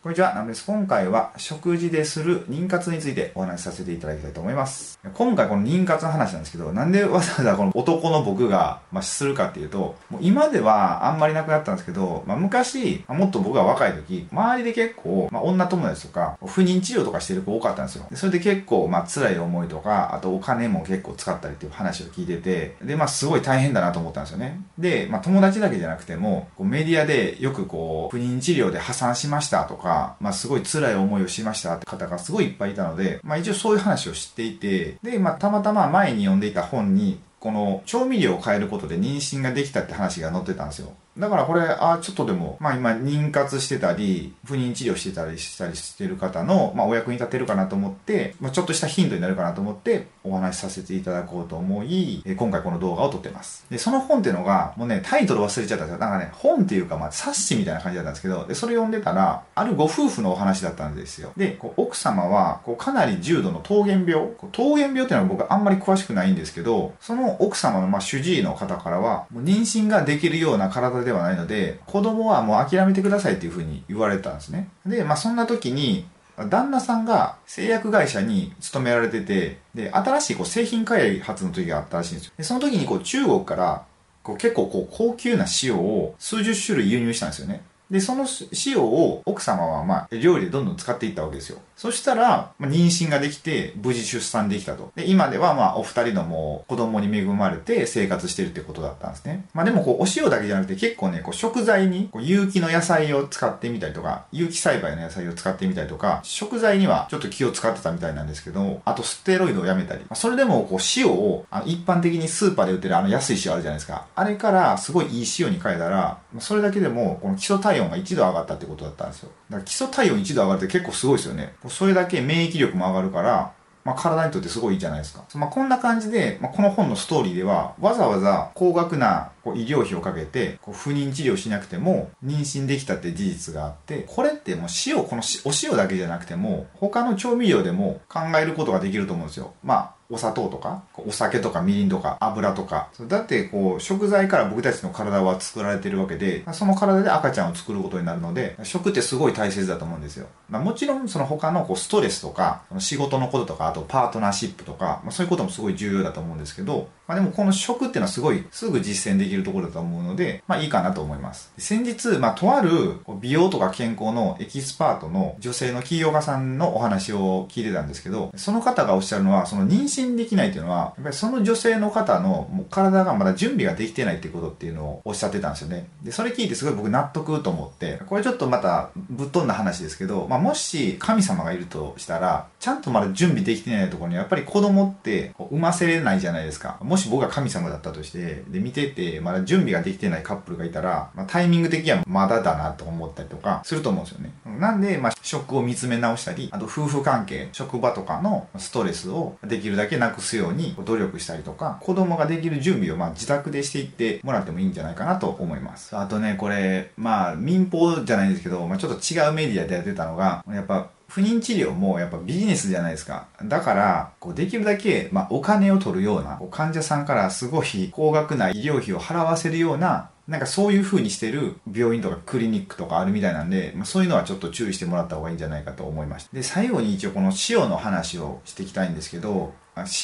こんにちは、ナムです。今回は食事でする妊活についてお話しさせていただきたいと思います。今回この妊活の話なんですけど、なんでわざわざこの男の僕が、まあ、するかっていうと、もう今ではあんまりなくなったんですけど、まあ、昔、もっと僕が若い時、周りで結構、まあ、女友達とか、不妊治療とかしてる子多かったんですよ。でそれで結構、まあ、辛い思いとか、あとお金も結構使ったりっていう話を聞いてて、で、まあ、すごい大変だなと思ったんですよね。で、まあ、友達だけじゃなくても、こうメディアでよくこう、不妊治療で破産しましたとか、まあ、すごい辛い思いをしましたって方がすごいいっぱいいたので、まあ一応そういう話を知っていて、で、まあたまたま前に読んでいた本に、この調味料を変えることで妊娠ができたって話が載ってたんですよ。だからこれ、あちょっとでも、まあ今、妊活してたり、不妊治療してたりしたりしてる方の、まあお役に立てるかなと思って、まあちょっとしたヒントになるかなと思って、お話しさせていただこうと思い、え今回この動画を撮ってます。で、その本っていうのが、もうね、タイトル忘れちゃったんですよ。なんかね、本っていうか、まあ冊子みたいな感じだったんですけど、で、それ読んでたら、あるご夫婦のお話だったんですよ。で、こう奥様は、こうかなり重度の桃源病？桃源病っていうのは僕あんまり詳しくないんですけど、その奥様の、まあ主治医の方からは、もう妊娠ができるような体でではないので、子供はもう諦めてくださいっていうふうに言われたんですね。で、まあそんな時に、旦那さんが製薬会社に勤められてて、で、新しいこう製品開発の時があったらしいんですよ。で、その時にこう中国からこう結構こう高級な塩を数十種類輸入したんですよね。で、その塩を奥様はまあ料理でどんどん使っていったわけですよ。そしたら、まあ、妊娠ができて、無事出産できたと。で、今ではまあ、お二人のもう子供に恵まれて生活してるってことだったんですね。まあでもこう、お塩だけじゃなくて結構ね、こう、食材にこう有機の野菜を使ってみたりとか、有機栽培の野菜を使ってみたりとか、食材にはちょっと気を使ってたみたいなんですけど、あとステロイドをやめたり、まあ、それでもこう、塩を、あの、一般的にスーパーで売ってるあの安い塩あるじゃないですか。あれからすごいいい塩に変えたら、それだけでも、この基礎体温が1度上がったってことだったんですよ。だから基礎体温1度上がるって結構すごいですよね。それだけ免疫力も上がるから、まあ、体にとってすごいいいじゃないですか。まあ、こんな感じで、まあ、この本のストーリーでは、わざわざ高額なこう医療費をかけて、こう不妊治療しなくても妊娠できたって事実があって、これってもう塩、このお塩だけじゃなくても、他の調味料でも考えることができると思うんですよ。まあ、お砂糖とか、お酒とかみりんとか油とか。だってこう、食材から僕たちの体は作られてるわけで、その体で赤ちゃんを作ることになるので、食ってすごい大切だと思うんですよ。まあ、もちろんその他のこうストレスとか、仕事のこととか、あとパートナーシップとか、まあ、そういうこともすごい重要だと思うんですけど、まあ、でもこの食っていうのはすごいすぐ実践できるところだと思うので、まあいいかなと思います。先日、まあとある美容とか健康のエキスパートの女性の起業家さんのお話を聞いてたんですけど、その方がおっしゃるのは、その妊娠できないっていうのは、やっぱりその女性の方のもう体がまだ準備ができてないってことっていうのをおっしゃってたんですよね。で、それ聞いてすごい僕納得と思って、これちょっとまたぶっ飛んだ話ですけど、まあもし神様がいるとしたら、ちゃんとまだ準備できてないところにやっぱり子供って産ませれないじゃないですか。もし僕が神様だったとして、で、見てて、まだ準備ができてないカップルがいたら、まあ、タイミング的にはまだだなと思ったりとかすると思うんですよね。なんで、まあ、食を見つめ直したり、あと夫婦関係、職場とかのストレスをできるだけなくすように努力したりとか、子供ができる準備をまあ自宅でしていってもらってもいいんじゃないかなと思います。あとね、これ、まあ、民放じゃないんですけど、まあ、ちょっと違うメディアでやってたのが、やっぱ不妊治療もやっぱビジネスじゃないですか。だから、こうできるだけ、まあ、お金を取るような、う患者さんからすごい高額な医療費を払わせるような、なんかそういう風にしてる病院とかクリニックとかあるみたいなんで、まあ、そういうのはちょっと注意してもらった方がいいんじゃないかと思いました。で、最後に一応この塩の話をしていきたいんですけど、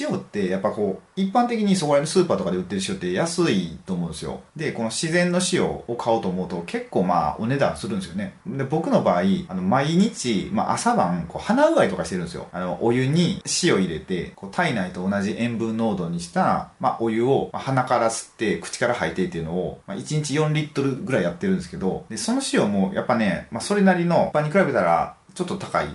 塩ってやっぱこう、一般的にそこら辺のスーパーとかで売ってる塩って安いと思うんですよ。で、この自然の塩を買おうと思うと結構まあお値段するんですよね。で、僕の場合、あの毎日、まあ朝晩、こう鼻うがいとかしてるんですよ。あの、お湯に塩入れて、こう体内と同じ塩分濃度にした、まあお湯を鼻から吸って口から吐いてっていうのを、まあ1日4リットルぐらいやってるんですけど、で、その塩もやっぱね、まあそれなりの、一般に比べたらちょっと高い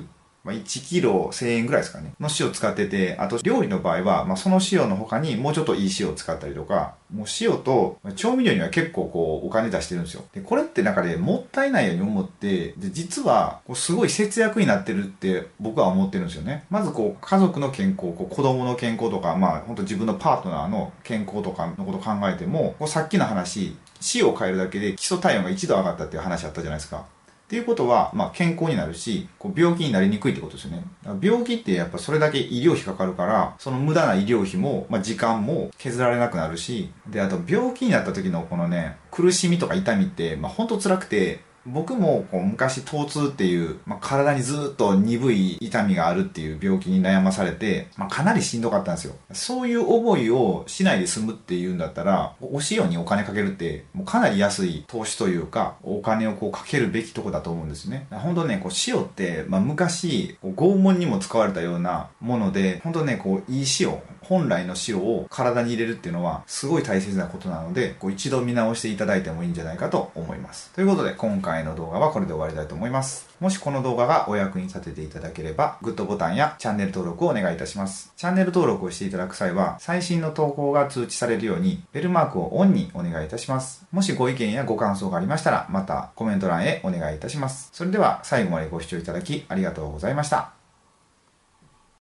まあ、1キロ1000円ぐらいですかね。の塩使ってて、あと料理の場合は、まあ、その塩の他にもうちょっといい塩を使ったりとか、もう塩と調味料には結構こうお金出してるんですよ。で、これってなんかね、もったいないように思って、で、実はこうすごい節約になってるって僕は思ってるんですよね。まずこう家族の健康、こう子供の健康とか、まあ本当自分のパートナーの健康とかのこと考えても、こうさっきの話、塩を変えるだけで基礎体温が1度上がったっていう話あったじゃないですか。っていうことは、まあ、健康になるし、こう病気になりにくいってことですよね。病気ってやっぱそれだけ医療費かかるから、その無駄な医療費も、まあ、時間も削られなくなるし、で、あと病気になった時のこのね、苦しみとか痛みって、まあ、ほんと辛くて、僕もこう昔疼痛っていう、まあ、体にずっと鈍い痛みがあるっていう病気に悩まされて、まあ、かなりしんどかったんですよ。そういう思いをしないで済むっていうんだったら、お塩にお金かけるって、もうかなり安い投資というか、お金をこうかけるべきとこだと思うんですね。本当ね、こう塩って、まあ、昔、拷問にも使われたようなもので、本当ね、こういい塩、本来の塩を体に入れるっていうのはすごい大切なことなので、こう一度見直していただいてもいいんじゃないかと思います。ということで、今回の動画はこれで終わりたいと思います。もしこの動画がお役に立てていただければ、グッドボタンやチャンネル登録をお願いいたします。チャンネル登録をしていただく際は、最新の投稿が通知されるように、ベルマークをオンにお願いいたします。もしご意見やご感想がありましたら、またコメント欄へお願いいたします。それでは最後までご視聴いただきありがとうございました。